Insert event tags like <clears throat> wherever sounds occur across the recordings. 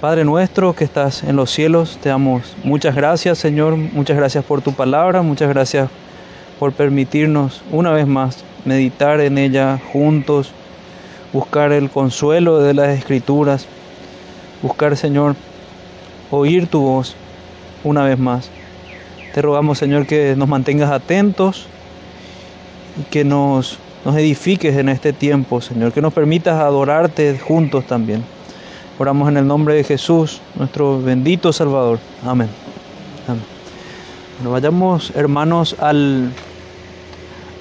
Padre nuestro que estás en los cielos, te damos muchas gracias, Señor, muchas gracias por tu palabra, muchas gracias por permitirnos una vez más meditar en ella juntos, buscar el consuelo de las escrituras, buscar, Señor, oír tu voz una vez más. Te rogamos, Señor, que nos mantengas atentos y que nos, nos edifiques en este tiempo, Señor, que nos permitas adorarte juntos también. Oramos en el nombre de Jesús, nuestro bendito Salvador. Amén. Amén. Bueno, vayamos, hermanos, al,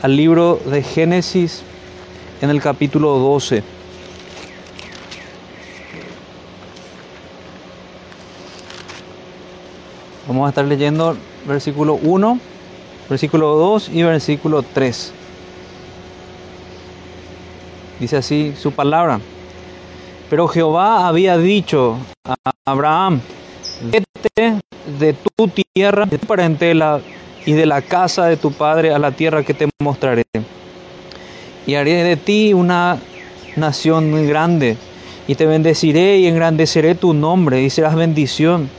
al libro de Génesis en el capítulo 12. Vamos a estar leyendo versículo 1, versículo 2 y versículo 3. Dice así su palabra. Pero Jehová había dicho a Abraham, vete de tu tierra, de tu parentela y de la casa de tu padre a la tierra que te mostraré. Y haré de ti una nación muy grande, y te bendeciré y engrandeceré tu nombre, y serás bendición.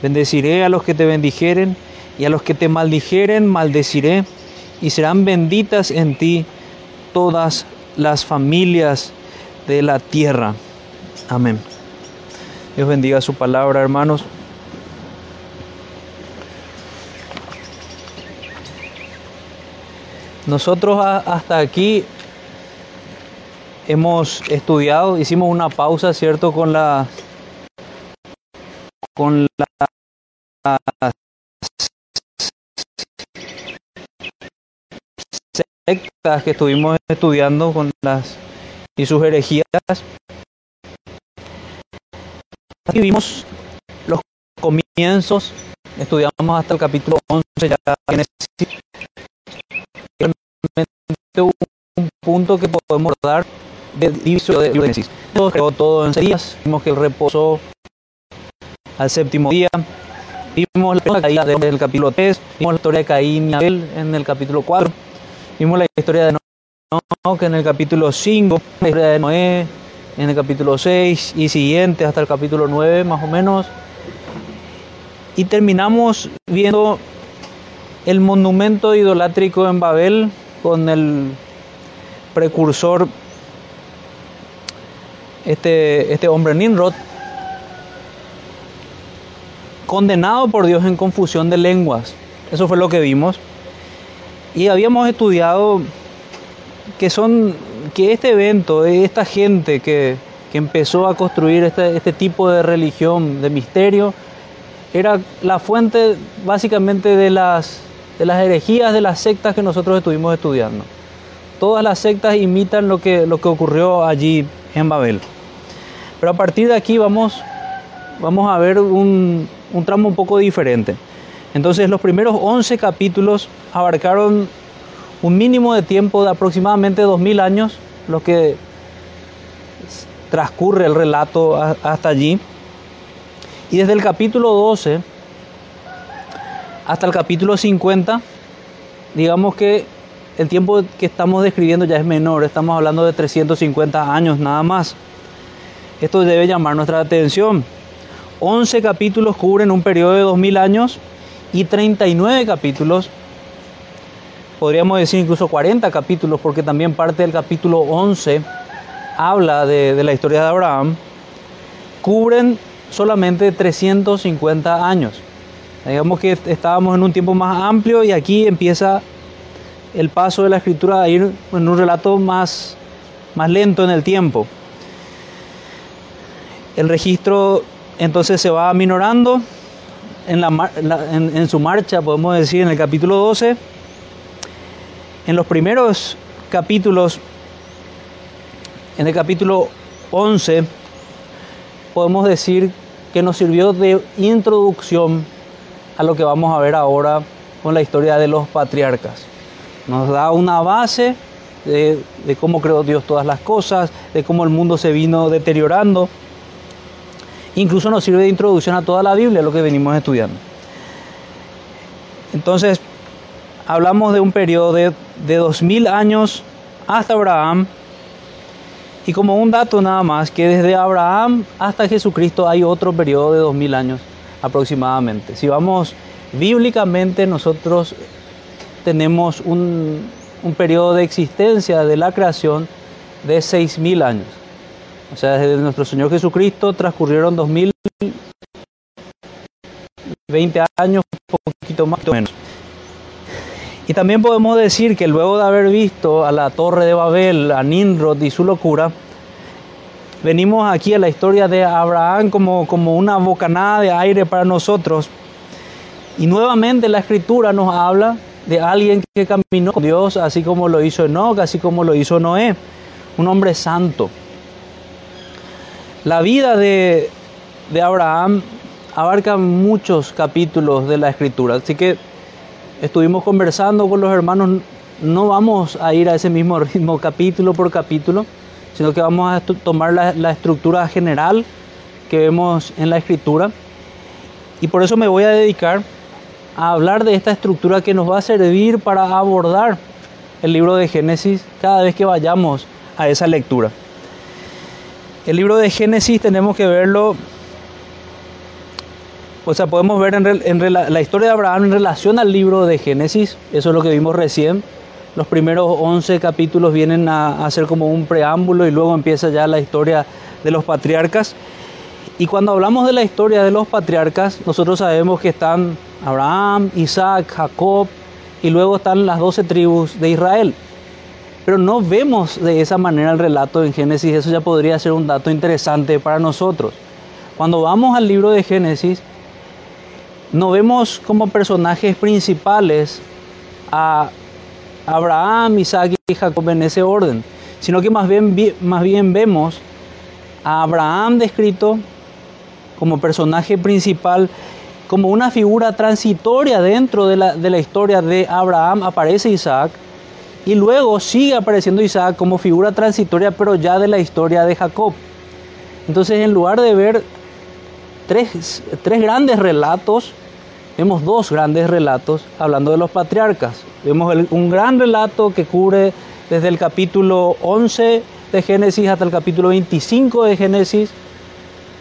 Bendeciré a los que te bendijeren, y a los que te maldijeren maldeciré, y serán benditas en ti todas las familias de la tierra. Amén. Dios bendiga su palabra, hermanos. Nosotros hasta aquí hemos estudiado, hicimos una pausa, ¿cierto? Con la con las sectas que estuvimos estudiando con las y sus herejías. Aquí vimos los comienzos, estudiamos hasta el capítulo 11 ya un punto que podemos dar de división de Génesis. Creó todo en seis días, vimos que él reposó al séptimo día, vimos la caída del capítulo 3, vimos la historia de Caín y Abel en el capítulo 4, vimos la historia de Noé en el capítulo 5, la historia de Noé en el capítulo 6 y siguiente hasta el capítulo 9 más o menos. Y terminamos viendo el monumento idolátrico en Babel con el precursor, este, este hombre Nimrod, condenado por Dios en confusión de lenguas. Eso fue lo que vimos. Y habíamos estudiado que son que este evento, esta gente que, que empezó a construir este, este tipo de religión, de misterio, era la fuente básicamente de las, de las herejías de las sectas que nosotros estuvimos estudiando. Todas las sectas imitan lo que, lo que ocurrió allí en Babel. Pero a partir de aquí vamos, vamos a ver un, un tramo un poco diferente. Entonces los primeros 11 capítulos abarcaron un mínimo de tiempo de aproximadamente 2000 años, lo que transcurre el relato hasta allí. Y desde el capítulo 12 hasta el capítulo 50, digamos que el tiempo que estamos describiendo ya es menor, estamos hablando de 350 años nada más. Esto debe llamar nuestra atención. 11 capítulos cubren un periodo de 2000 años y 39 capítulos, podríamos decir incluso 40 capítulos, porque también parte del capítulo 11 habla de, la historia de Abraham, cubren solamente 350 años. Digamos que estábamos en un tiempo más amplio y aquí empieza el paso de la escritura a ir en un relato más, más lento en el tiempo. El registro entonces se va minorando en su marcha, podemos decir, en el capítulo 12. En los primeros capítulos, en el capítulo 11, podemos decir que nos sirvió de introducción a lo que vamos a ver ahora con la historia de los patriarcas. Nos da una base de, cómo creó Dios todas las cosas, de cómo el mundo se vino deteriorando. Incluso nos sirve de introducción a toda la Biblia, lo que venimos estudiando. Entonces, hablamos de un periodo de, de 2000 años hasta Abraham Y como un dato nada más, que desde Abraham hasta Jesucristo hay otro periodo de dos mil años aproximadamente. Si vamos bíblicamente, nosotros tenemos un, un periodo de existencia de la creación de seis mil años. O sea, desde nuestro Señor Jesucristo transcurrieron dos mil 20 años, poquito más o menos. Y también podemos decir que luego de haber visto a la torre de Babel, a Nimrod y su locura, venimos aquí a la historia de Abraham como, como una bocanada de aire para nosotros. Y nuevamente la escritura nos habla de alguien que caminó con Dios, así como lo hizo Enoch, así como lo hizo Noé, un hombre santo. La vida de, de Abraham abarca muchos capítulos de la escritura, así que estuvimos conversando con los hermanos, no vamos a ir a ese mismo <laughs> ritmo capítulo por capítulo, sino que vamos a tomar la, la estructura general que vemos en la escritura y por eso me voy a dedicar a hablar de esta estructura que nos va a servir para abordar el libro de Génesis cada vez que vayamos a esa lectura. El libro de Génesis tenemos que verlo o sea, podemos ver en, la historia de Abraham en relación al libro de Génesis, eso es lo que vimos recién. Los primeros 11 capítulos vienen a, a ser como un preámbulo y luego empieza ya la historia de los patriarcas. Y cuando hablamos de la historia de los patriarcas, nosotros sabemos que están Abraham, Isaac, Jacob y luego están las 12 tribus de Israel. Pero no vemos de esa manera el relato en Génesis, eso ya podría ser un dato interesante para nosotros. Cuando vamos al libro de Génesis, no vemos como personajes principales a Abraham, Isaac y Jacob en ese orden, sino que más bien, más bien vemos a Abraham descrito como personaje principal, como una figura transitoria dentro de la, de la historia de Abraham, aparece Isaac, y luego sigue apareciendo Isaac como figura transitoria, pero ya de la historia de Jacob. Entonces, en lugar de ver tres, tres grandes relatos, vemos dos grandes relatos hablando de los patriarcas. Vemos un gran relato que cubre desde el capítulo 11 de Génesis hasta el capítulo 25 de Génesis,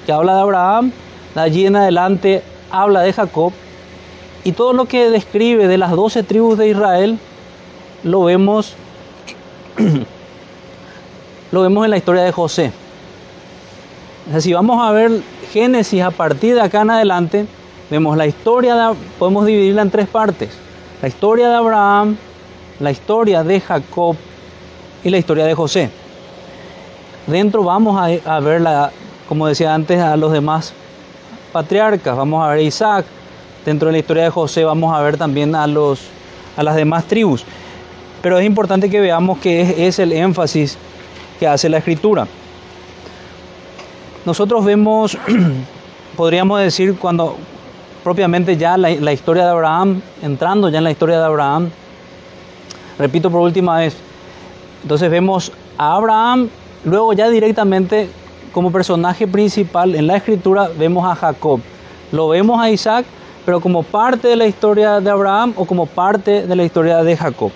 que habla de Abraham, de allí en adelante habla de Jacob, y todo lo que describe de las doce tribus de Israel lo vemos, <clears throat> lo vemos en la historia de José. Si vamos a ver Génesis a partir de acá en adelante, Vemos la historia, de, podemos dividirla en tres partes. La historia de Abraham, la historia de Jacob y la historia de José. Dentro vamos a, ver, la, como decía antes, a los demás patriarcas. Vamos a ver a Isaac. Dentro de la historia de José vamos a ver también a, los, a las demás tribus. Pero es importante que veamos que es, es el énfasis que hace la escritura. Nosotros vemos, <clears throat> podríamos decir, cuando, propiamente ya la, historia de Abraham, entrando ya en la historia de Abraham, repito por última vez, entonces vemos a Abraham, luego ya directamente como personaje principal en la escritura vemos a Jacob, lo vemos a Isaac, pero como parte de la historia de Abraham o como parte de la historia de Jacob.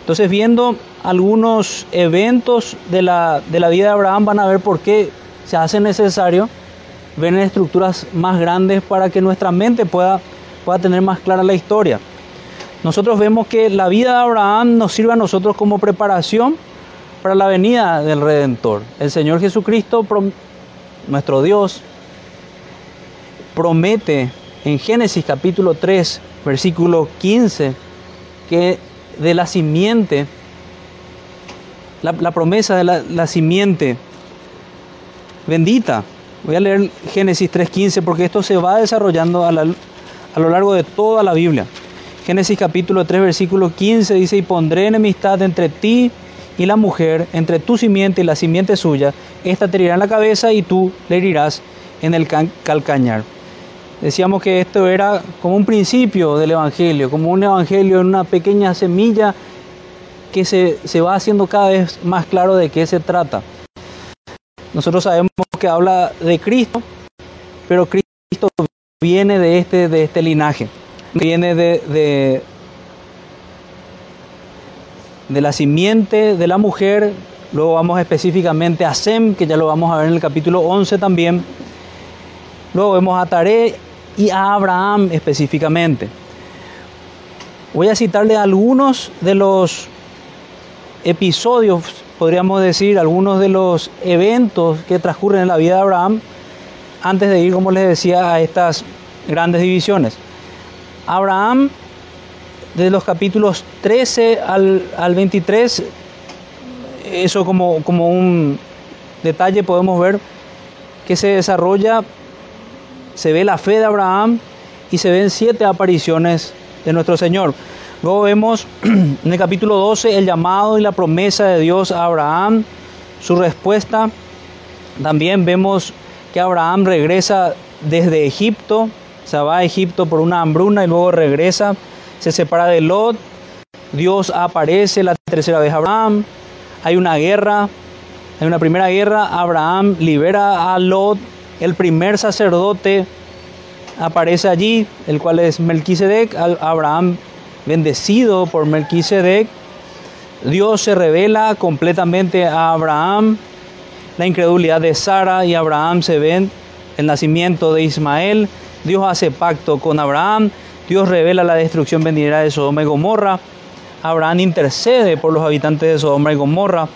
Entonces viendo algunos eventos de la, de la vida de Abraham van a ver por qué se hace necesario ven estructuras más grandes para que nuestra mente pueda, pueda tener más clara la historia. Nosotros vemos que la vida de Abraham nos sirve a nosotros como preparación para la venida del Redentor. El Señor Jesucristo, nuestro Dios, promete en Génesis capítulo 3, versículo 15, que de la simiente, la, promesa de la simiente bendita, Voy a leer Génesis 3.15 porque esto se va desarrollando a, lo largo de toda la Biblia. Génesis capítulo 3 versículo 15 dice, y pondré enemistad entre ti y la mujer, entre tu simiente y la simiente suya, esta te herirá en la cabeza y tú le herirás en el calcañar. Decíamos que esto era como un principio del Evangelio, como un Evangelio en una pequeña semilla que se, se va haciendo cada vez más claro de qué se trata. Nosotros sabemos que habla de Cristo, pero Cristo viene de este, de este linaje, viene de, de, la simiente de la mujer Luego vamos específicamente a Sem, que ya lo vamos a ver en el capítulo 11 también. Luego vemos a Taré y a Abraham específicamente. Voy a citarle algunos de los episodios, podríamos decir, algunos de los eventos que transcurren en la vida de Abraham antes de ir, como les decía, a estas grandes divisiones. Abraham, de los capítulos 13 al, al 23, eso como, como un detalle podemos ver que se desarrolla, se ve la fe de Abraham y se ven siete apariciones de nuestro Señor. Luego vemos <clears throat> en el capítulo 12 el llamado y la promesa de Dios a Abraham, su respuesta. También vemos que Abraham regresa desde Egipto, se va a Egipto por una hambruna y luego regresa, se separa de Lot, Dios aparece la tercera vez a Abraham, hay una guerra, hay una primera guerra, Abraham libera a Lot, el primer sacerdote aparece allí, el cual es Melquisedec, Abraham bendecido por Melquisedec. Dios se revela completamente a Abraham. La incredulidad de Sara y Abraham se ven el nacimiento de Ismael. Dios hace pacto con Abraham. Dios revela la destrucción venidera de Sodoma y Gomorra. Abraham intercede por los habitantes de Sodoma y Gomorra.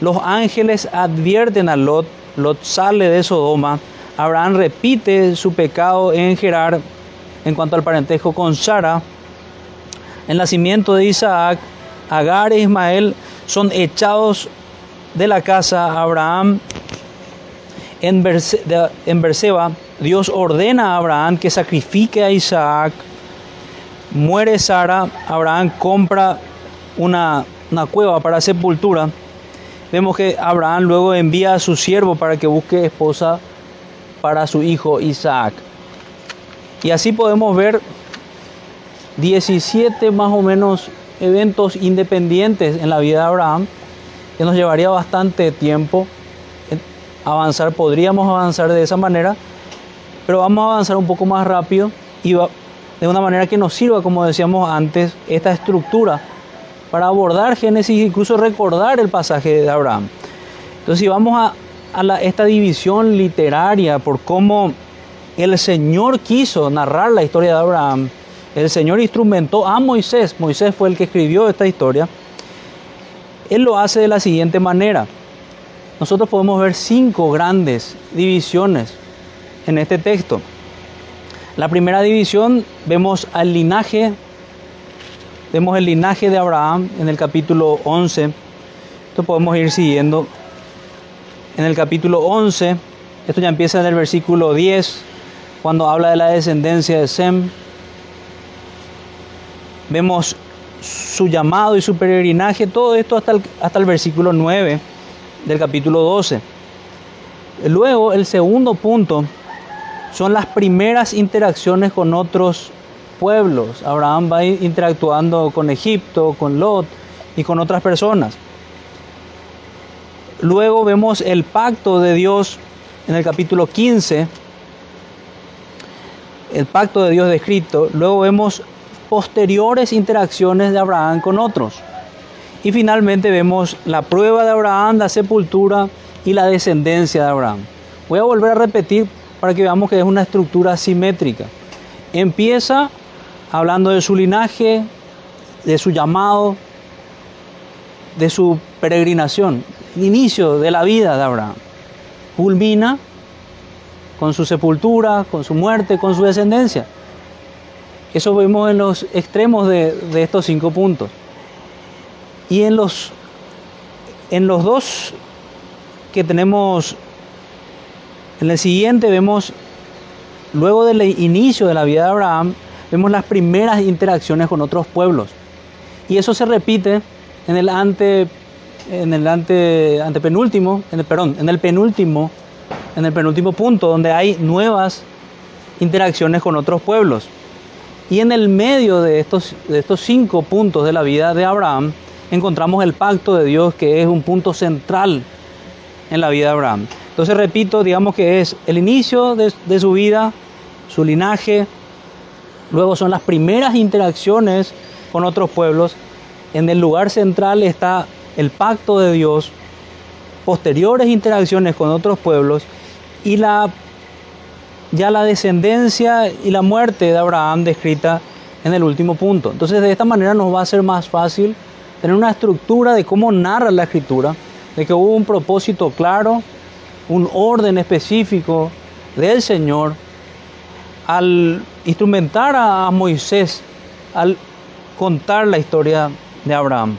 Los ángeles advierten a Lot. Lot sale de Sodoma. Abraham repite su pecado en Gerar en cuanto al parentesco con Sara. El nacimiento de Isaac, Agar e Ismael son echados de la casa. Abraham en, Berseba, Dios ordena a Abraham que sacrifique a Isaac. Muere Sara, Abraham compra una, una cueva para sepultura. Vemos que Abraham luego envía a su siervo para que busque esposa para su hijo Isaac. Y así podemos ver 17 más o menos eventos independientes en la vida de Abraham, que nos llevaría bastante tiempo avanzar, podríamos avanzar de esa manera, pero vamos a avanzar un poco más rápido y de una manera que nos sirva, como decíamos antes, esta estructura para abordar Génesis incluso recordar el pasaje de Abraham. Entonces, si vamos a, a esta división literaria por cómo el Señor quiso narrar la historia de Abraham, el Señor instrumentó a Moisés, Moisés fue el que escribió esta historia, Él lo hace de la siguiente manera. Nosotros podemos ver cinco grandes divisiones en este texto. La primera división vemos al linaje, vemos el linaje de Abraham en el capítulo 11. Esto podemos ir siguiendo. En el capítulo 11, esto ya empieza en el versículo 10, cuando habla de la descendencia de Sem, Vemos su llamado y su peregrinaje, todo esto hasta el, hasta el versículo 9 del capítulo 12. Luego, el segundo punto son las primeras interacciones con otros pueblos. Abraham va interactuando con Egipto, con Lot y con otras personas. Luego vemos el pacto de Dios en el capítulo 15, el pacto de Dios descrito. Luego vemos posteriores interacciones de Abraham con otros. Y finalmente vemos la prueba de Abraham, la sepultura y la descendencia de Abraham. Voy a volver a repetir para que veamos que es una estructura simétrica. Empieza hablando de su linaje, de su llamado, de su peregrinación, inicio de la vida de Abraham. Culmina con su sepultura, con su muerte, con su descendencia. Eso vemos en los extremos de, estos cinco puntos. Y en los, en los dos que tenemos, en el siguiente vemos, luego del inicio de la vida de Abraham, vemos las primeras interacciones con otros pueblos. Y eso se repite en el ante en el ante, en el, en el penúltimo, en el penúltimo punto, donde hay nuevas interacciones con otros pueblos. Y en el medio de estos, de estos cinco puntos de la vida de Abraham encontramos el pacto de Dios que es un punto central en la vida de Abraham. Entonces repito, digamos que es el inicio de, de su vida, su linaje, luego son las primeras interacciones con otros pueblos. En el lugar central está el pacto de Dios posteriores interacciones con otros pueblos y la ya la descendencia y la muerte de Abraham descrita en el último punto. Entonces de esta manera nos va a ser más fácil tener una estructura de cómo narra la escritura, de que hubo un propósito claro, un orden específico del Señor al instrumentar a Moisés, al contar la historia de Abraham.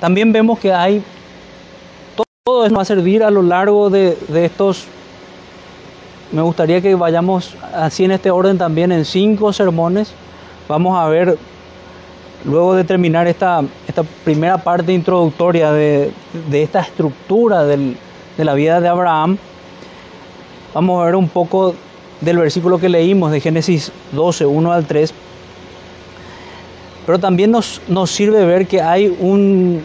También vemos que hay, todo esto va a servir a lo largo de, de estos me gustaría que vayamos así en este orden también en cinco sermones. Vamos a ver, luego de terminar esta, esta primera parte introductoria de, esta estructura de la vida de Abraham, vamos a ver un poco del versículo que leímos de Génesis 12, 1 al 3. Pero también nos, nos sirve ver que hay un,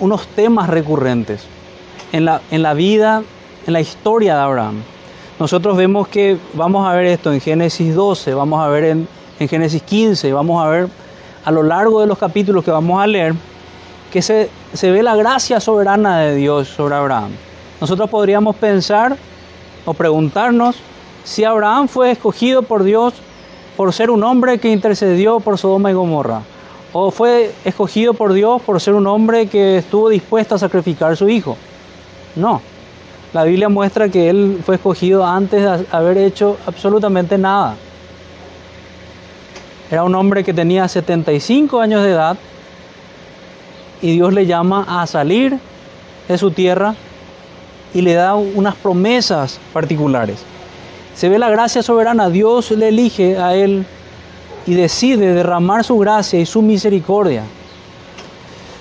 unos temas recurrentes en la, en la vida, en la historia de Abraham nosotros vemos que vamos a ver esto en Génesis 12, vamos a ver en, Génesis 15, vamos a ver a lo largo de los capítulos que vamos a leer, que se, se ve la gracia soberana de Dios sobre Abraham. Nosotros podríamos pensar o preguntarnos si Abraham fue escogido por Dios por ser un hombre que intercedió por Sodoma y Gomorra, o fue escogido por Dios por ser un hombre que estuvo dispuesto a sacrificar a su hijo. No, la Biblia muestra que él fue escogido antes de haber hecho absolutamente nada. Era un hombre que tenía 75 años de edad y Dios le llama a salir de su tierra y le da unas promesas particulares. Se ve la gracia soberana, Dios le elige a él y decide derramar su gracia y su misericordia.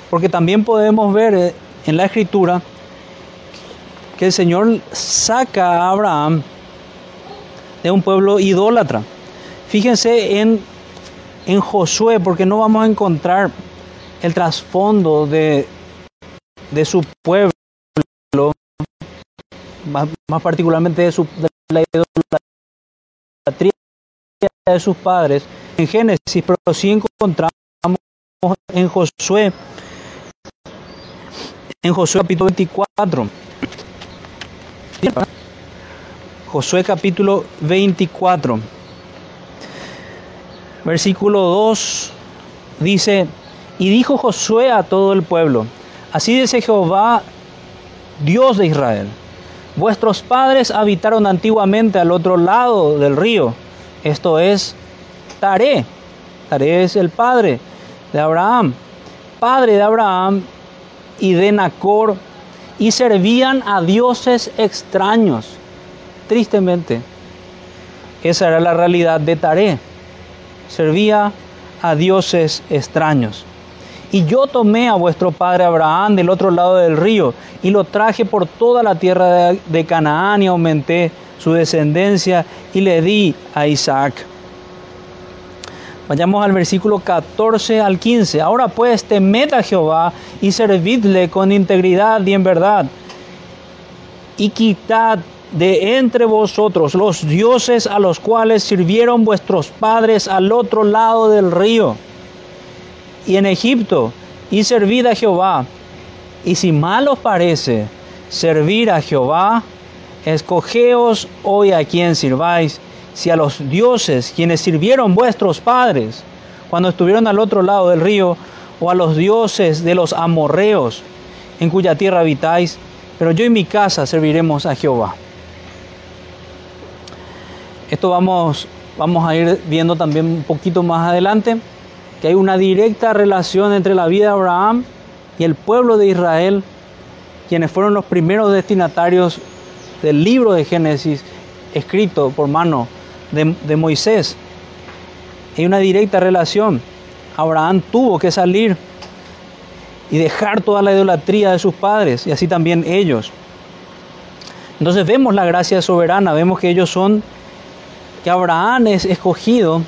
Porque también podemos ver eh, en la escritura que el Señor saca a Abraham de un pueblo idólatra. Fíjense en, en Josué, porque no vamos a encontrar el trasfondo de, de su pueblo, más, particularmente de, de la idolatría de sus padres en Génesis, pero sí encontramos en Josué, en Josué capítulo 24. Josué capítulo 24, versículo 2 dice, y dijo Josué a todo el pueblo, así dice Jehová, Dios de Israel, vuestros padres habitaron antiguamente al otro lado del río, esto es Taré, Taré es el padre de Abraham, padre de Abraham y de Nacor, y servían a dioses extraños. Tristemente, esa era la realidad de Taré. Servía a dioses extraños. Y yo tomé a vuestro padre Abraham del otro lado del río y lo traje por toda la tierra de, Canaán y aumenté su descendencia y le di a Isaac. Vayamos al versículo 14 al 15. Ahora pues temed a Jehová y servidle con integridad y en verdad. Y quitad de entre vosotros los dioses a los cuales sirvieron vuestros padres al otro lado del río. Y en Egipto, y servid a Jehová. Y si mal os parece servir a Jehová, escogeos hoy a quien sirváis si a los dioses quienes sirvieron vuestros padres cuando estuvieron al otro lado del río, o a los dioses de los amorreos en cuya tierra habitáis, pero yo y mi casa serviremos a Jehová. Esto vamos, vamos a ir viendo también un poquito más adelante, que hay una directa relación entre la vida de Abraham y el pueblo de Israel, quienes fueron los primeros destinatarios del libro de Génesis escrito por mano de, Moisés. Hay una directa relación. Abraham tuvo que salir y dejar toda la idolatría de sus padres y así también ellos. Entonces vemos la gracia soberana, vemos que ellos son, que Abraham es escogido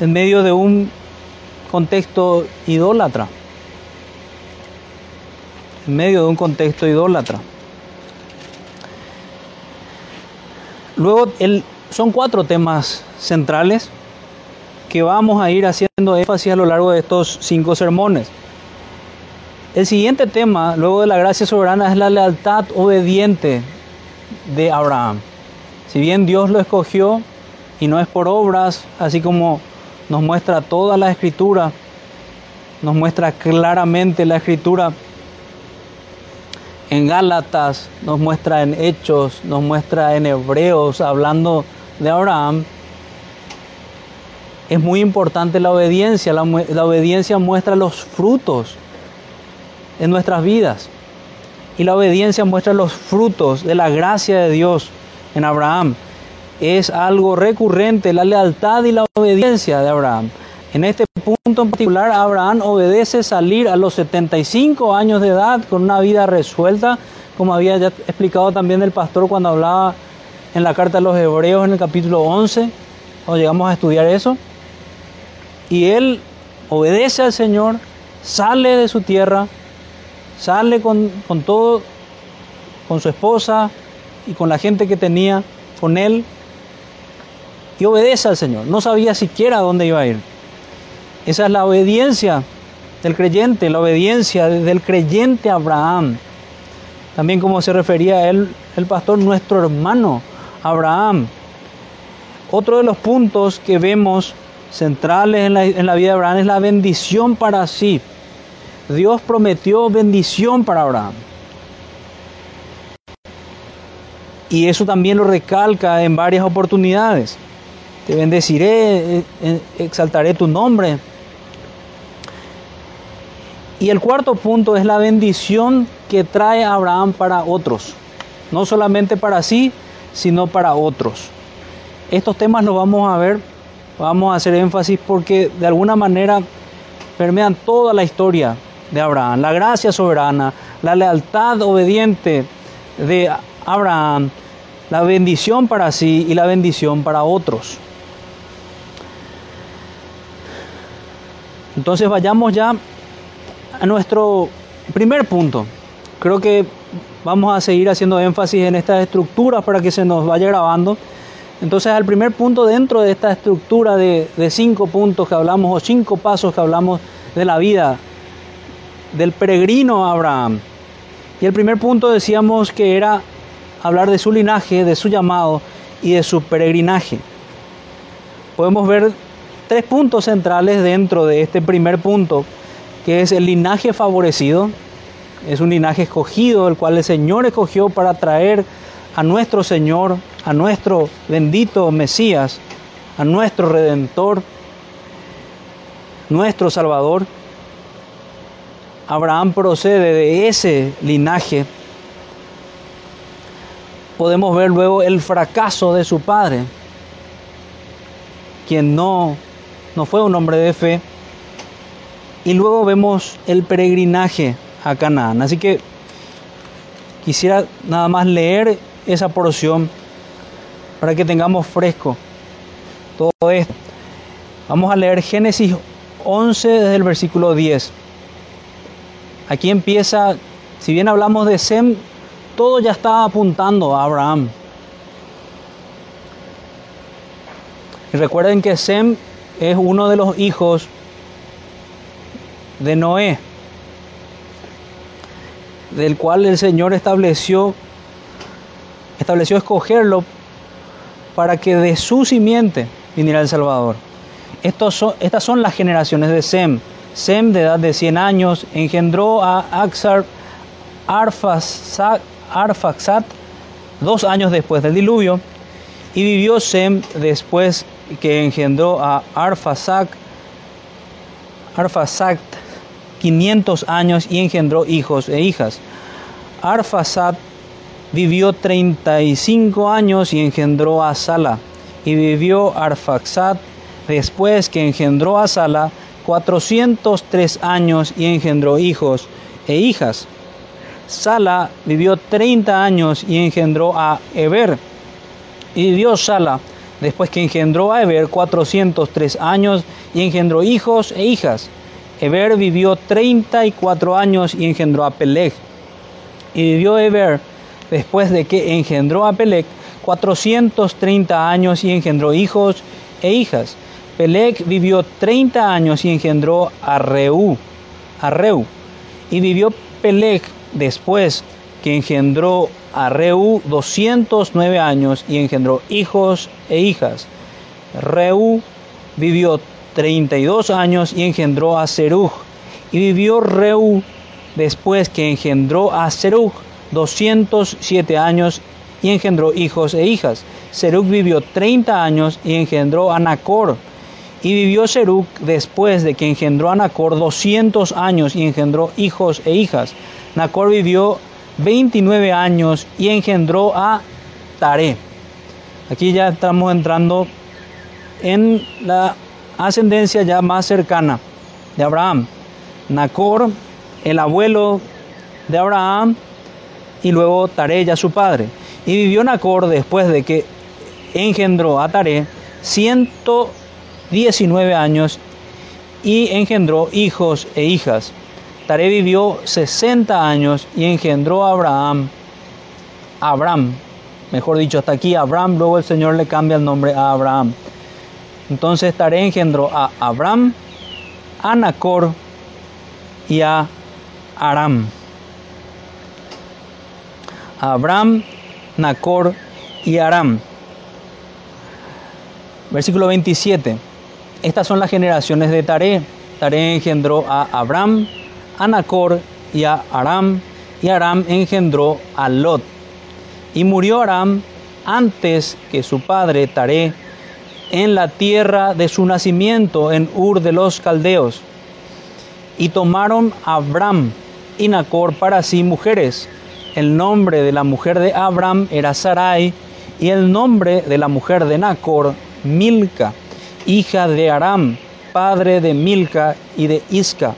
en medio de un contexto idólatra, en medio de un contexto idólatra. Luego el, son cuatro temas centrales que vamos a ir haciendo énfasis a lo largo de estos cinco sermones. El siguiente tema, luego de la gracia soberana, es la lealtad obediente de Abraham. Si bien Dios lo escogió y no es por obras, así como nos muestra toda la escritura, nos muestra claramente la escritura en Gálatas, nos muestra en Hechos, nos muestra en Hebreos, hablando de Abraham. Es muy importante la obediencia, la, obediencia muestra los frutos en nuestras vidas. Y la obediencia muestra los frutos de la gracia de Dios en Abraham. Es algo recurrente, la lealtad y la obediencia de Abraham. En este punto en particular, Abraham obedece salir a los 75 años de edad con una vida resuelta, como había ya explicado también el pastor cuando hablaba en la carta a los Hebreos en el capítulo 11, cuando llegamos a estudiar eso. Y él obedece al Señor, sale de su tierra, sale con, con todo, con su esposa y con la gente que tenía con él, y obedece al Señor. No sabía siquiera dónde iba a ir. Esa es la obediencia del creyente, la obediencia del creyente Abraham. También como se refería a él, el pastor, nuestro hermano Abraham. Otro de los puntos que vemos centrales en la, en la vida de Abraham es la bendición para sí. Dios prometió bendición para Abraham. Y eso también lo recalca en varias oportunidades. Te bendeciré, eh, eh, exaltaré tu nombre. Y el cuarto punto es la bendición que trae Abraham para otros. No solamente para sí, sino para otros. Estos temas los vamos a ver, vamos a hacer énfasis porque de alguna manera permean toda la historia de Abraham, la gracia soberana, la lealtad obediente de Abraham, la bendición para sí y la bendición para otros. Entonces vayamos ya a nuestro primer punto. Creo que vamos a seguir haciendo énfasis en estas estructuras para que se nos vaya grabando. Entonces, al primer punto dentro de esta estructura de, de, cinco puntos que hablamos, o cinco pasos que hablamos de la vida del peregrino Abraham. Y el primer punto decíamos que era hablar de su linaje, de su llamado y de su peregrinaje. Podemos ver tres puntos centrales dentro de este primer punto, que es el linaje favorecido. Es un linaje escogido, el cual el Señor escogió para traer a nuestro Señor, a nuestro bendito Mesías, a nuestro Redentor, nuestro Salvador. Abraham procede de ese linaje. Podemos ver luego el fracaso de su padre, quien no, no fue un hombre de fe. Y luego vemos el peregrinaje a Canaán. Así que quisiera nada más leer esa porción para que tengamos fresco todo esto. Vamos a leer Génesis 11 desde el versículo 10. Aquí empieza, si bien hablamos de Sem, todo ya está apuntando a Abraham. Y recuerden que Sem es uno de los hijos de Noé, del cual el Señor estableció estableció escogerlo para que de su simiente viniera el Salvador. Estos son, estas son las generaciones de Sem. Sem, de edad de 100 años, engendró a Axar Arfaxat dos años después del diluvio, y vivió Sem después que engendró a Arfaxat, Arfaxat 500 años y engendró hijos e hijas. Arfaxat vivió 35 años y engendró a Sala, y vivió Arfaxat después que engendró a Sala 403 años y engendró hijos e hijas. Sala vivió 30 años y engendró a Eber. Y vivió Sala después que engendró a Eber 403 años y engendró hijos e hijas. Eber vivió 34 años y engendró a Peleg. Y vivió Eber después de que engendró a Peleg 430 años y engendró hijos e hijas. Pelec vivió 30 años y engendró a Reú, a Reu. Y vivió Peleg después que engendró a Reú 209 años y engendró hijos e hijas. Reú vivió 32 años y engendró a Serug. Y vivió Reú después que engendró a Serug 207 años y engendró hijos e hijas. Serug vivió 30 años y engendró a Nacor. Y vivió Serug después de que engendró a Nacor 200 años y engendró hijos e hijas. Nacor vivió 29 años y engendró a Tare. Aquí ya estamos entrando en la ascendencia ya más cercana de Abraham. Nacor, el abuelo de Abraham, y luego Tare ya su padre. Y vivió Nacor después de que engendró a Tare 119 años y engendró hijos e hijas. Tare vivió 60 años y engendró a Abraham. Abraham, mejor dicho, hasta aquí Abraham, luego el Señor le cambia el nombre a Abraham. Entonces Tare engendró a Abraham, a Nacor y a Aram. Abraham, Nacor y Aram. Versículo 27. Estas son las generaciones de Tare. Tare engendró a Abraham, a Nacor y a Aram, y Aram engendró a Lot. Y murió Aram antes que su padre Tare en la tierra de su nacimiento, en Ur de los Caldeos. Y tomaron a Abram y Nacor para sí mujeres. El nombre de la mujer de Abram era Sarai, y el nombre de la mujer de Nacor, Milca, hija de Aram, padre de Milca y de Isca.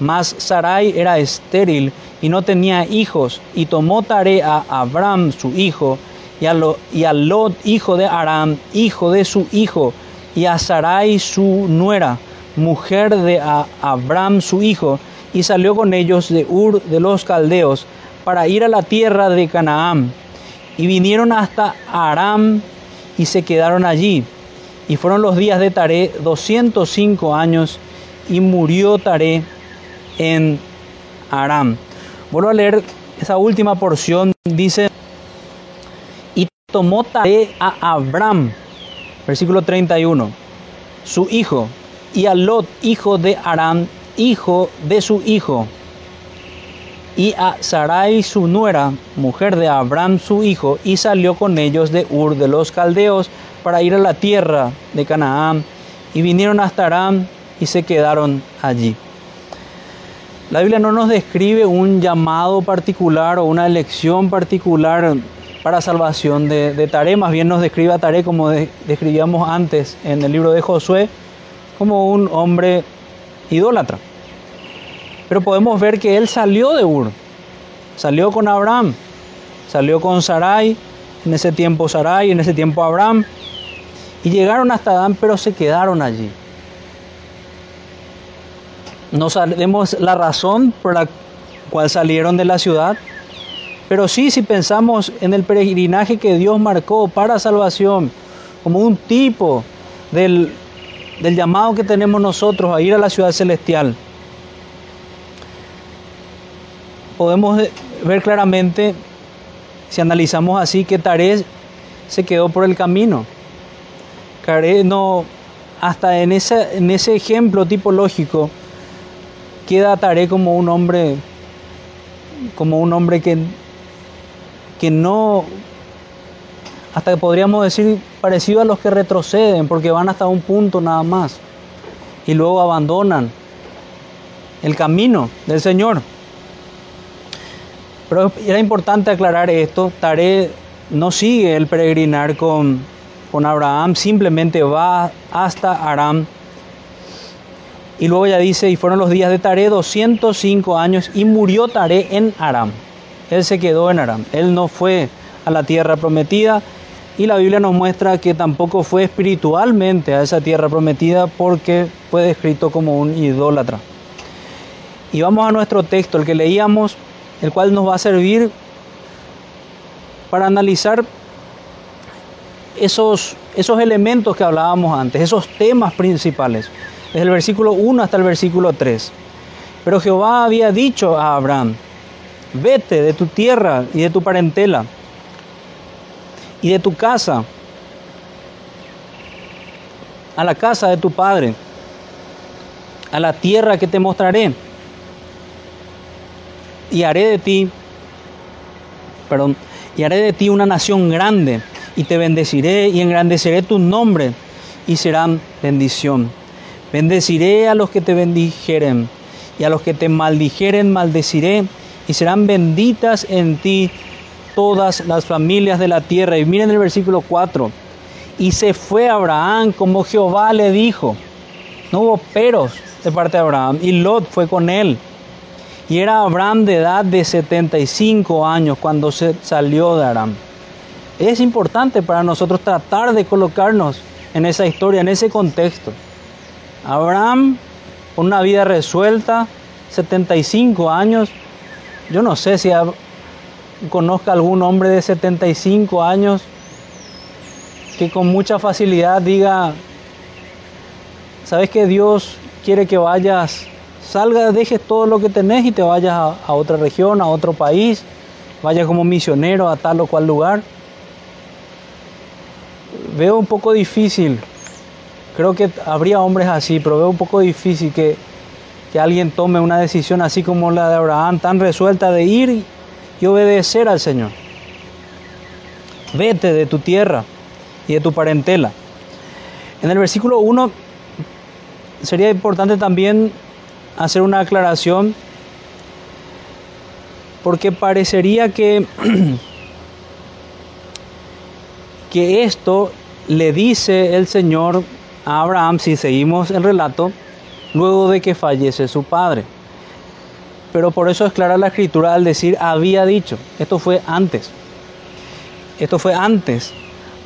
Mas Sarai era estéril y no tenía hijos, y tomó Tare a Abram su hijo, y a, a Lot, hijo de Aram, hijo de su hijo, y a Sarai su nuera, mujer de Abram su hijo, y salió con ellos de Ur de los Caldeos para ir a la tierra de Canaán. Y vinieron hasta Aram y se quedaron allí. Y fueron los días de Taré 205 años y murió Taré en Aram. Vuelvo a leer esa última porción. Dice, tomó a Abraham, versículo 31, su hijo, y a Lot, hijo de Aram, hijo de su hijo, y a Sarai, su nuera, mujer de Abraham, su hijo, y salió con ellos de Ur de los Caldeos para ir a la tierra de Canaán, y vinieron hasta Aram y se quedaron allí. La Biblia no nos describe un llamado particular o una elección particular para salvación de, de más bien nos describe a Taré como describíamos antes en el libro de Josué, como un hombre idólatra. Pero podemos ver que él salió de Ur, salió con Abraham, salió con Sarai, en ese tiempo Sarai, en ese tiempo Abraham, y llegaron hasta Adán, pero se quedaron allí. No sabemos la razón por la cual salieron de la ciudad, pero sí, si pensamos en el peregrinaje que Dios marcó para salvación, como un tipo del, del llamado que tenemos nosotros a ir a la ciudad celestial, podemos ver claramente, si analizamos así, que Taré se quedó por el camino. Taré no, hasta en ese, en ese ejemplo tipológico, queda Taré como un hombre, como un hombre que que no, hasta que podríamos decir parecido a los que retroceden, porque van hasta un punto nada más y luego abandonan el camino del Señor. Pero era importante aclarar esto, Taré no sigue el peregrinar con, con Abraham, simplemente va hasta Aram. Y luego ya dice, y fueron los días de Taré 205 años y murió Taré en Aram. Él se quedó en Aram. Él no fue a la tierra prometida y la Biblia nos muestra que tampoco fue espiritualmente a esa tierra prometida porque fue descrito como un idólatra. Y vamos a nuestro texto, el que leíamos, el cual nos va a servir para analizar esos, esos elementos que hablábamos antes, esos temas principales, desde el versículo 1 hasta el versículo 3. Pero Jehová había dicho a Abraham, vete de tu tierra y de tu parentela y de tu casa a la casa de tu padre, a la tierra que te mostraré, y haré de ti, perdón, y haré de ti una nación grande, y te bendeciré y engrandeceré tu nombre, y serán bendición. Bendeciré a los que te bendijeren, y a los que te maldijeren maldeciré, y serán benditas en ti todas las familias de la tierra. Y miren el versículo 4. Y se fue Abraham como Jehová le dijo. No hubo peros de parte de Abraham. Y Lot fue con él. Y era Abraham de edad de 75 años cuando se salió de Aram. Es importante para nosotros tratar de colocarnos en esa historia, en ese contexto. Abraham, con una vida resuelta, 75 años. Yo no sé si conozca algún hombre de 75 años que con mucha facilidad diga, ¿sabes que Dios quiere que vayas, salga, dejes todo lo que tenés y te vayas a, otra región, a otro país, vayas como misionero a tal o cual lugar? Veo un poco difícil, creo que habría hombres así, pero veo un poco difícil que, que alguien tome una decisión así como la de Abraham, tan resuelta de ir y obedecer al Señor. Vete de tu tierra y de tu parentela. En el versículo 1 sería importante también hacer una aclaración porque parecería que, <clears throat> que esto le dice el Señor a Abraham, si seguimos el relato, luego de que fallece su padre. Pero por eso es clara la escritura al decir había dicho. Esto fue antes. Esto fue antes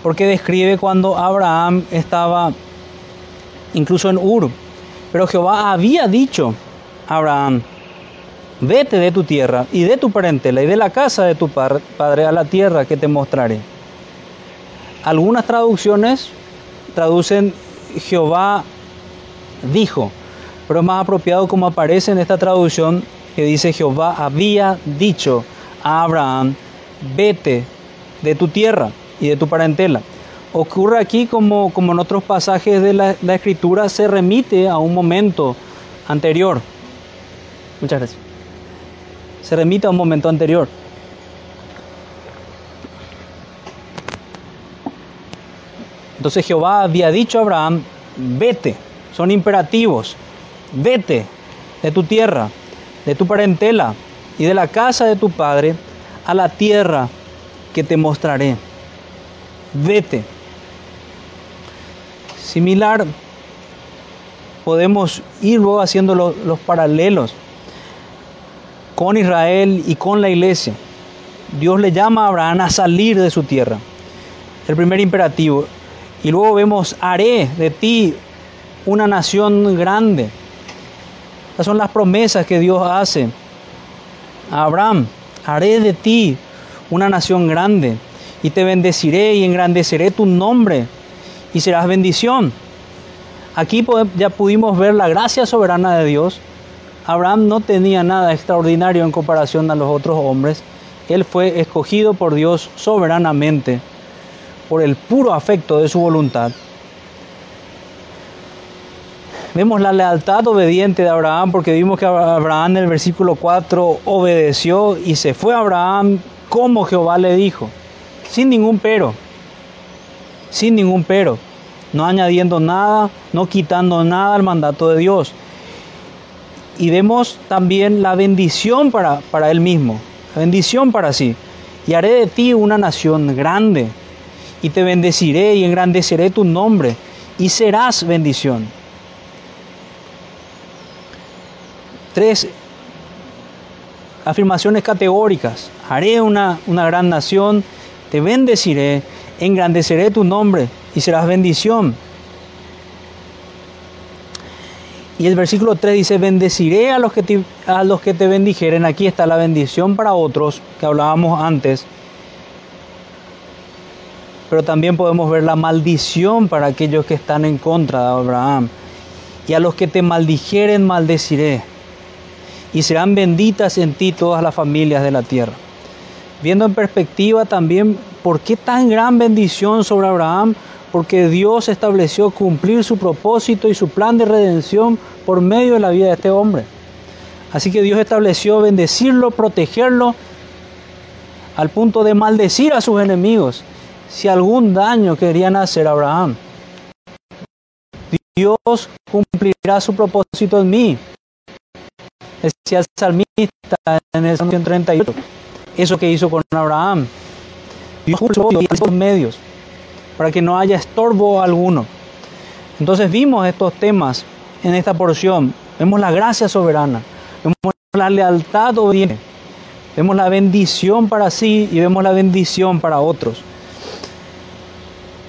porque describe cuando Abraham estaba incluso en Ur. Pero Jehová había dicho a Abraham, vete de tu tierra y de tu parentela y de la casa de tu padre a la tierra que te mostraré. Algunas traducciones traducen Jehová dijo, pero es más apropiado como aparece en esta traducción que dice Jehová había dicho a Abraham, vete de tu tierra y de tu parentela. Ocurre aquí como, como en otros pasajes de la, la escritura, se remite a un momento anterior. Muchas gracias. Se remite a un momento anterior. Entonces Jehová había dicho a Abraham, vete, son imperativos, vete de tu tierra, de tu parentela y de la casa de tu padre a la tierra que te mostraré vete. Similar, podemos ir luego haciendo los, paralelos con Israel y con la iglesia. Dios le llama a Abraham a salir de su tierra. El primer imperativo. Y luego vemos, haré de ti una nación grande. Estas son las promesas que Dios hace a Abraham. Haré de ti una nación grande y te bendeciré y engrandeceré tu nombre y serás bendición. Aquí ya pudimos ver la gracia soberana de Dios. Abraham no tenía nada extraordinario en comparación a los otros hombres. Él fue escogido por Dios soberanamente, por el puro afecto de su voluntad. Vemos la lealtad obediente de Abraham porque vimos que Abraham en el versículo 4 obedeció y se fue a Abraham como Jehová le dijo sin ningún pero, sin ningún pero, no añadiendo nada, no quitando nada al mandato de Dios. Y vemos también la bendición para, para él mismo, la bendición para sí. Y haré de ti una nación grande, y te bendeciré y engrandeceré tu nombre, y serás bendición. Tres afirmaciones categóricas. Haré una, una gran nación, te bendeciré, engrandeceré tu nombre y serás bendición. Y el versículo 3 dice, bendeciré a los que te, a los que te bendijeren. Aquí está la bendición para otros que hablábamos antes. Pero también podemos ver la maldición para aquellos que están en contra de Abraham. Y a los que te maldijeren, maldeciré. Y serán benditas en ti todas las familias de la tierra. Viendo en perspectiva también por qué tan gran bendición sobre Abraham, porque Dios estableció cumplir su propósito y su plan de redención por medio de la vida de este hombre. Así que Dios estableció bendecirlo, protegerlo, al punto de maldecir a sus enemigos si algún daño querían hacer a Abraham. Dios cumplirá su propósito en mí. Decía el salmista en el 138. Eso que hizo con Abraham. Dios cumplió los medios para que no haya estorbo alguno. Entonces vimos estos temas en esta porción. Vemos la gracia soberana, vemos la lealtad obediente, vemos la bendición para sí y vemos la bendición para otros.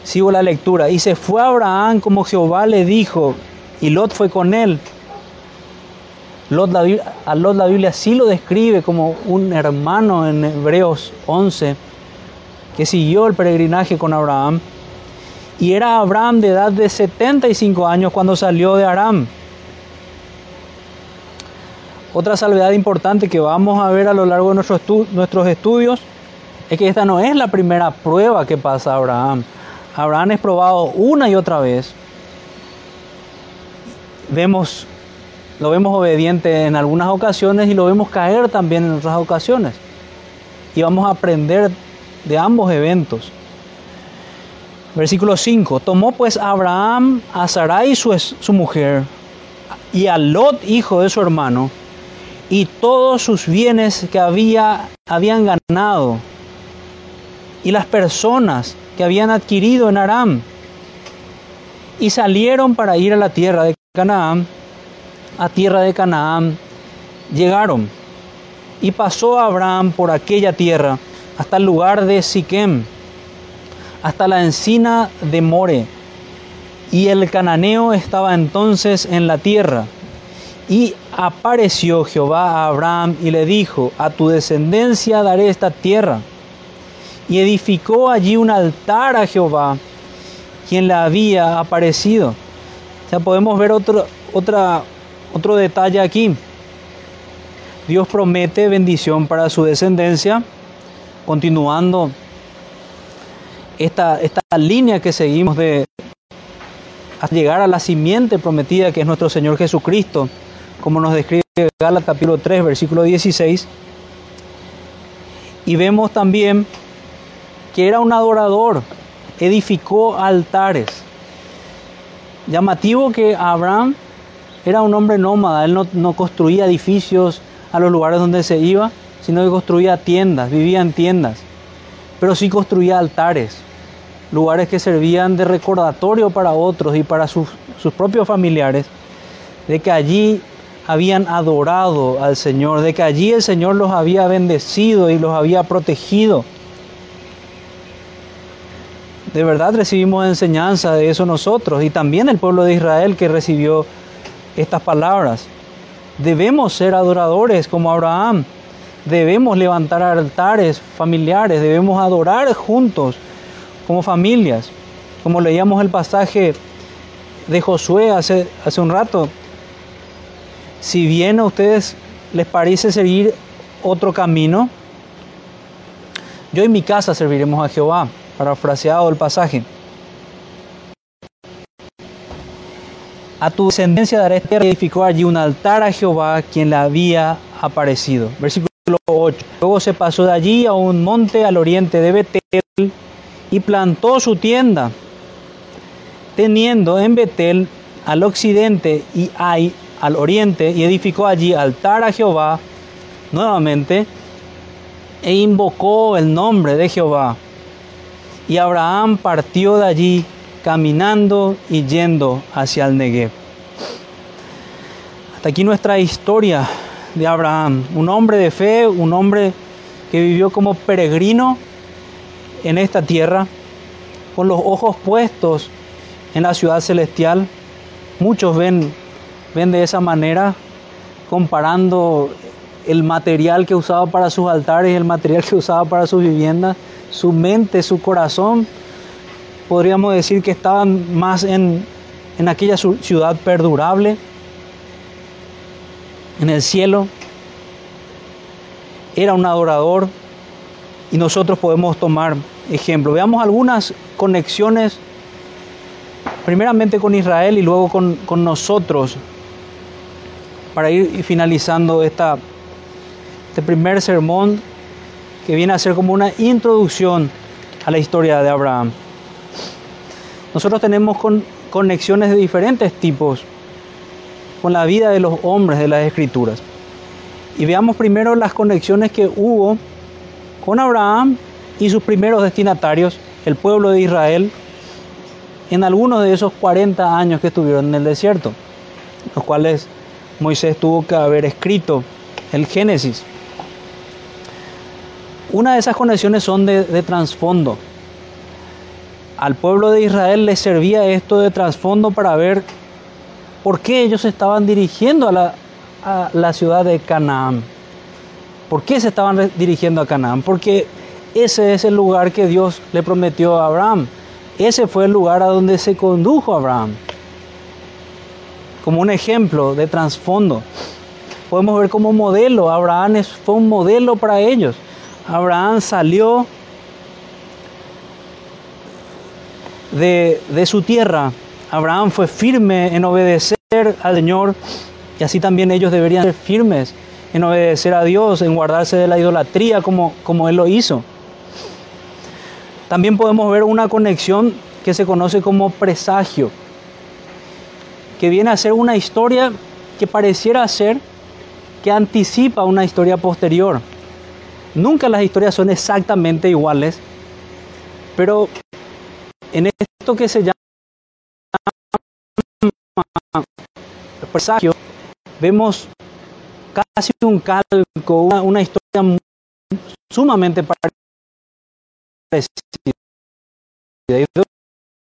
Sigo la lectura. Y se fue Abraham como Jehová le dijo, y Lot fue con él. Lot, a Lot la Biblia sí lo describe como un hermano en Hebreos 11, que siguió el peregrinaje con Abraham. Y era Abraham de edad de 75 años cuando salió de Aram. Otra salvedad importante que vamos a ver a lo largo de nuestros estudios es que esta no es la primera prueba que pasa Abraham. Abraham es probado una y otra vez. Vemos, lo vemos obediente en algunas ocasiones y lo vemos caer también en otras ocasiones. Y vamos a aprender de ambos eventos. Versículo 5. Tomó pues Abraham a Sarai su, su mujer y a Lot hijo de su hermano y todos sus bienes que había, habían ganado y las personas que habían adquirido en Aram. Y salieron para ir a la tierra de Canaán. A tierra de Canaán llegaron. Y pasó Abraham por aquella tierra hasta el lugar de Siquem, hasta la encina de More. Y el cananeo estaba entonces en la tierra. Y apareció Jehová a Abraham y le dijo, a tu descendencia daré esta tierra y edificó allí un altar a Jehová, quien le había aparecido. O sea, podemos ver otro, otra, otro detalle aquí. Dios promete bendición para su descendencia, continuando esta, esta línea que seguimos de llegar a la simiente prometida que es nuestro Señor Jesucristo, como nos describe Gálatas capítulo 3, versículo 16. Y vemos también que era un adorador, edificó altares. Llamativo que Abraham era un hombre nómada, él no, construía edificios a los lugares donde se iba, sino que construía tiendas, vivía en tiendas, pero sí construía altares, lugares que servían de recordatorio para otros y para sus, sus propios familiares, de que allí habían adorado al Señor, de que allí el Señor los había bendecido y los había protegido. De verdad recibimos enseñanza de eso nosotros y también el pueblo de Israel que recibió estas palabras. Debemos ser adoradores como Abraham. Debemos levantar altares familiares, debemos adorar juntos como familias. Como leíamos el pasaje de Josué hace, hace un rato, si bien a ustedes les parece seguir otro camino, yo en mi casa serviremos a Jehová parafraseado el pasaje. A tu descendencia daré edificó allí un altar a Jehová, quien le había aparecido. Versículo 8. Luego se pasó de allí a un monte al oriente de Betel y plantó su tienda, teniendo en Betel al occidente y al oriente, y edificó allí altar a Jehová nuevamente, e invocó el nombre de Jehová. Y Abraham partió de allí caminando y yendo hacia el Negev. Hasta aquí nuestra historia de Abraham, un hombre de fe, un hombre que vivió como peregrino en esta tierra, con los ojos puestos en la ciudad celestial. Muchos ven, ven de esa manera, comparando el material que usaba para sus altares el material que usaba para sus viviendas su mente, su corazón, podríamos decir que estaban más en, en aquella ciudad perdurable, en el cielo, era un adorador y nosotros podemos tomar ejemplo. Veamos algunas conexiones, primeramente con Israel y luego con, con nosotros, para ir finalizando esta, este primer sermón que viene a ser como una introducción a la historia de Abraham. Nosotros tenemos con, conexiones de diferentes tipos con la vida de los hombres de las escrituras. Y veamos primero las conexiones que hubo con Abraham y sus primeros destinatarios, el pueblo de Israel, en algunos de esos 40 años que estuvieron en el desierto, los cuales Moisés tuvo que haber escrito el Génesis. Una de esas conexiones son de, de trasfondo. Al pueblo de Israel le servía esto de trasfondo para ver por qué ellos estaban dirigiendo a la, a la ciudad de Canaán. ¿Por qué se estaban dirigiendo a Canaán? Porque ese es el lugar que Dios le prometió a Abraham. Ese fue el lugar a donde se condujo Abraham. Como un ejemplo de trasfondo. Podemos ver como modelo. Abraham fue un modelo para ellos. Abraham salió de, su tierra. Abraham fue firme en obedecer al Señor y así también ellos deberían ser firmes en obedecer a Dios, en guardarse de la idolatría como, como Él lo hizo. También podemos ver una conexión que se conoce como presagio, que viene a ser una historia que pareciera ser que anticipa una historia posterior. Nunca las historias son exactamente iguales, pero en esto que se llama presagio, vemos casi un calco, una, historia sumamente parecida.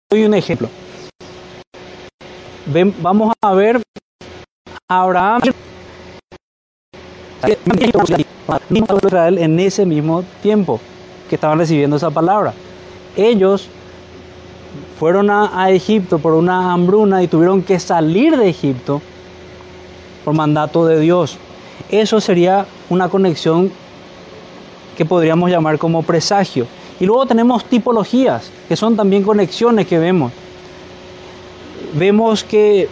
Doy un ejemplo. vamos a ver a Abraham en ese mismo tiempo que estaban recibiendo esa palabra. Ellos fueron a, Egipto por una hambruna y tuvieron que salir de Egipto por mandato de Dios. Eso sería una conexión que podríamos llamar como presagio. Y luego tenemos tipologías, que son también conexiones que vemos. Vemos que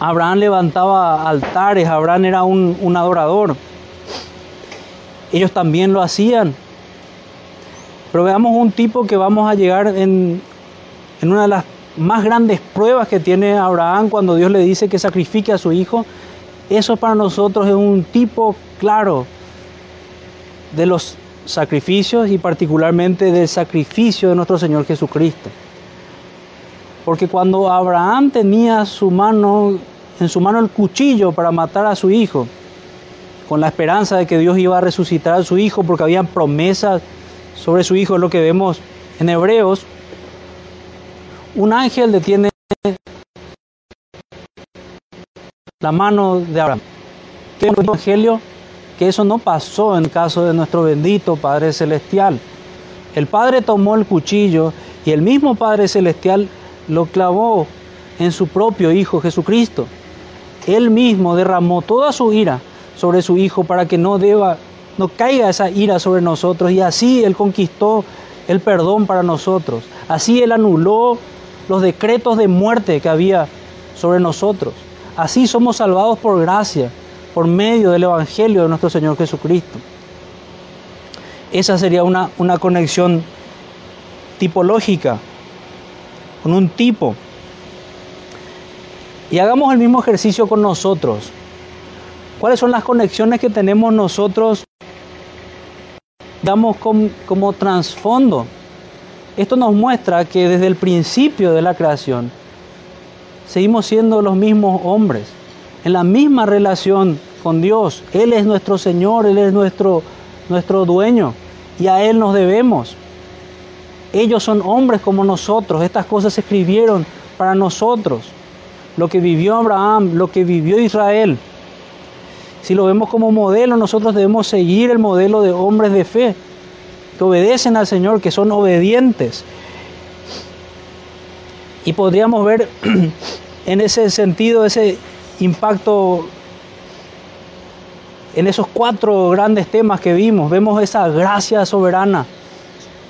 Abraham levantaba altares, Abraham era un, un adorador. Ellos también lo hacían. Pero veamos un tipo que vamos a llegar en, en una de las más grandes pruebas que tiene Abraham cuando Dios le dice que sacrifique a su hijo. Eso para nosotros es un tipo claro de los sacrificios y particularmente del sacrificio de nuestro Señor Jesucristo. Porque cuando Abraham tenía su mano, en su mano el cuchillo para matar a su hijo, con la esperanza de que Dios iba a resucitar a su hijo, porque había promesas sobre su hijo, lo que vemos en Hebreos, un ángel detiene la mano de Abraham. ¿Qué el evangelio? Que eso no pasó en caso de nuestro bendito Padre Celestial. El Padre tomó el cuchillo y el mismo Padre Celestial lo clavó en su propio Hijo Jesucristo. Él mismo derramó toda su ira sobre su Hijo para que no deba no caiga esa ira sobre nosotros y así Él conquistó el perdón para nosotros. Así Él anuló los decretos de muerte que había sobre nosotros. Así somos salvados por gracia, por medio del Evangelio de nuestro Señor Jesucristo. Esa sería una, una conexión tipológica, con un tipo. Y hagamos el mismo ejercicio con nosotros. ¿Cuáles son las conexiones que tenemos nosotros damos como, trasfondo. Esto nos muestra que desde el principio de la creación seguimos siendo los mismos hombres, en la misma relación con Dios. Él es nuestro Señor, Él es nuestro, nuestro dueño y a Él nos debemos. Ellos son hombres como nosotros, estas cosas se escribieron para nosotros. Lo que vivió Abraham, lo que vivió Israel, si lo vemos como modelo, nosotros debemos seguir el modelo de hombres de fe, que obedecen al Señor, que son obedientes. Y podríamos ver <clears throat> en ese sentido ese impacto en esos cuatro grandes temas que vimos, vemos esa gracia soberana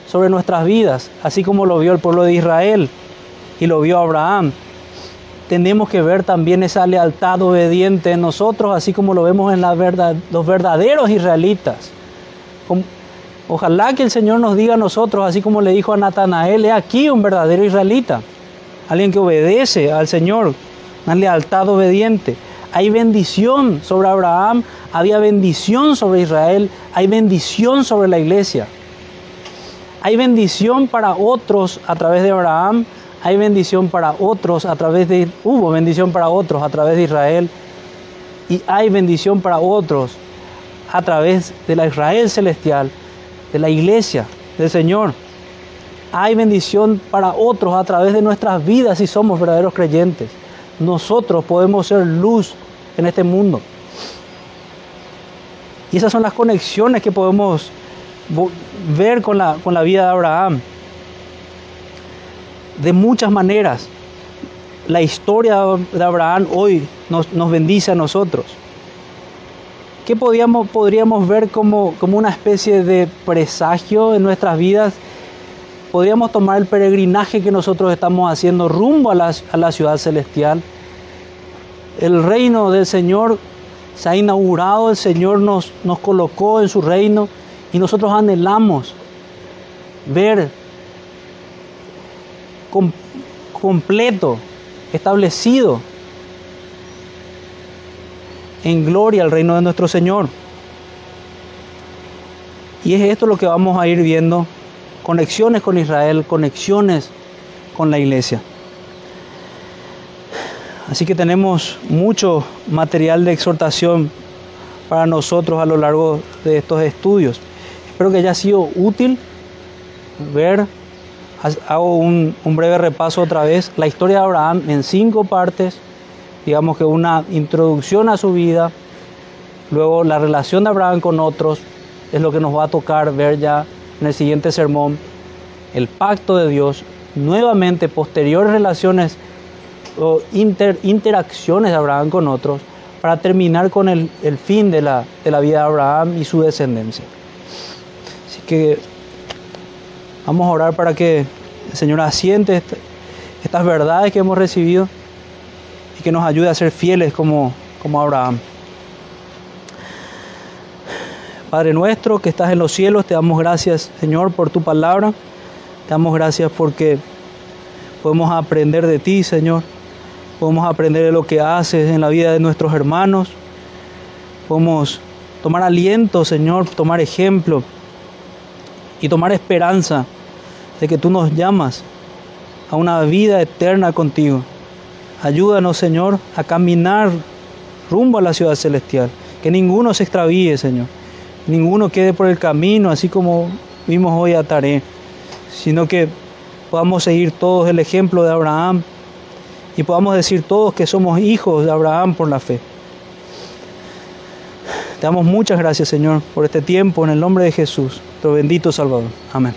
sobre nuestras vidas, así como lo vio el pueblo de Israel y lo vio Abraham. Tenemos que ver también esa lealtad obediente en nosotros, así como lo vemos en la verdad, los verdaderos israelitas. Ojalá que el Señor nos diga a nosotros, así como le dijo a Natanael, he aquí un verdadero israelita, alguien que obedece al Señor, una lealtad obediente. Hay bendición sobre Abraham, había bendición sobre Israel, hay bendición sobre la iglesia. Hay bendición para otros a través de Abraham, hay bendición para otros a través de, hubo bendición para otros a través de Israel y hay bendición para otros a través de la Israel celestial, de la iglesia del Señor. Hay bendición para otros a través de nuestras vidas si somos verdaderos creyentes. Nosotros podemos ser luz en este mundo. Y esas son las conexiones que podemos ver con la, con la vida de Abraham. De muchas maneras, la historia de Abraham hoy nos, nos bendice a nosotros. ¿Qué podríamos, podríamos ver como, como una especie de presagio en nuestras vidas? Podríamos tomar el peregrinaje que nosotros estamos haciendo rumbo a la, a la ciudad celestial. El reino del Señor se ha inaugurado, el Señor nos, nos colocó en su reino y nosotros anhelamos ver completo, establecido en gloria el reino de nuestro Señor. Y es esto lo que vamos a ir viendo, conexiones con Israel, conexiones con la iglesia. Así que tenemos mucho material de exhortación para nosotros a lo largo de estos estudios. Espero que haya sido útil ver, hago un, breve repaso otra vez, la historia de Abraham en cinco partes, digamos que una introducción a su vida, luego la relación de Abraham con otros, es lo que nos va a tocar ver ya en el siguiente sermón, el pacto de Dios, nuevamente posteriores relaciones o interacciones de Abraham con otros, para terminar con el, fin de la, de la vida de Abraham y su descendencia. Que vamos a orar para que el Señor asiente estas verdades que hemos recibido que nos ayude a ser fieles como, como Abraham. Padre nuestro que estás en los cielos, te damos gracias Señor por tu palabra. Te damos gracias porque podemos aprender de ti, Señor. Podemos aprender de lo que haces en la vida de nuestros hermanos. Podemos tomar aliento, Señor, tomar ejemplo y tomar esperanza de que tú nos llamas a una vida eterna contigo. Ayúdanos, Señor, a caminar rumbo a la ciudad celestial. Que ninguno se extravíe, Señor. Ninguno quede por el camino, así como vimos hoy a Taré, sino que podamos seguir todos el ejemplo de Abraham y podamos decir todos que somos hijos de Abraham por la fe. Te damos muchas gracias, Señor, por este tiempo en el nombre de Jesús, tu bendito Salvador. Amén.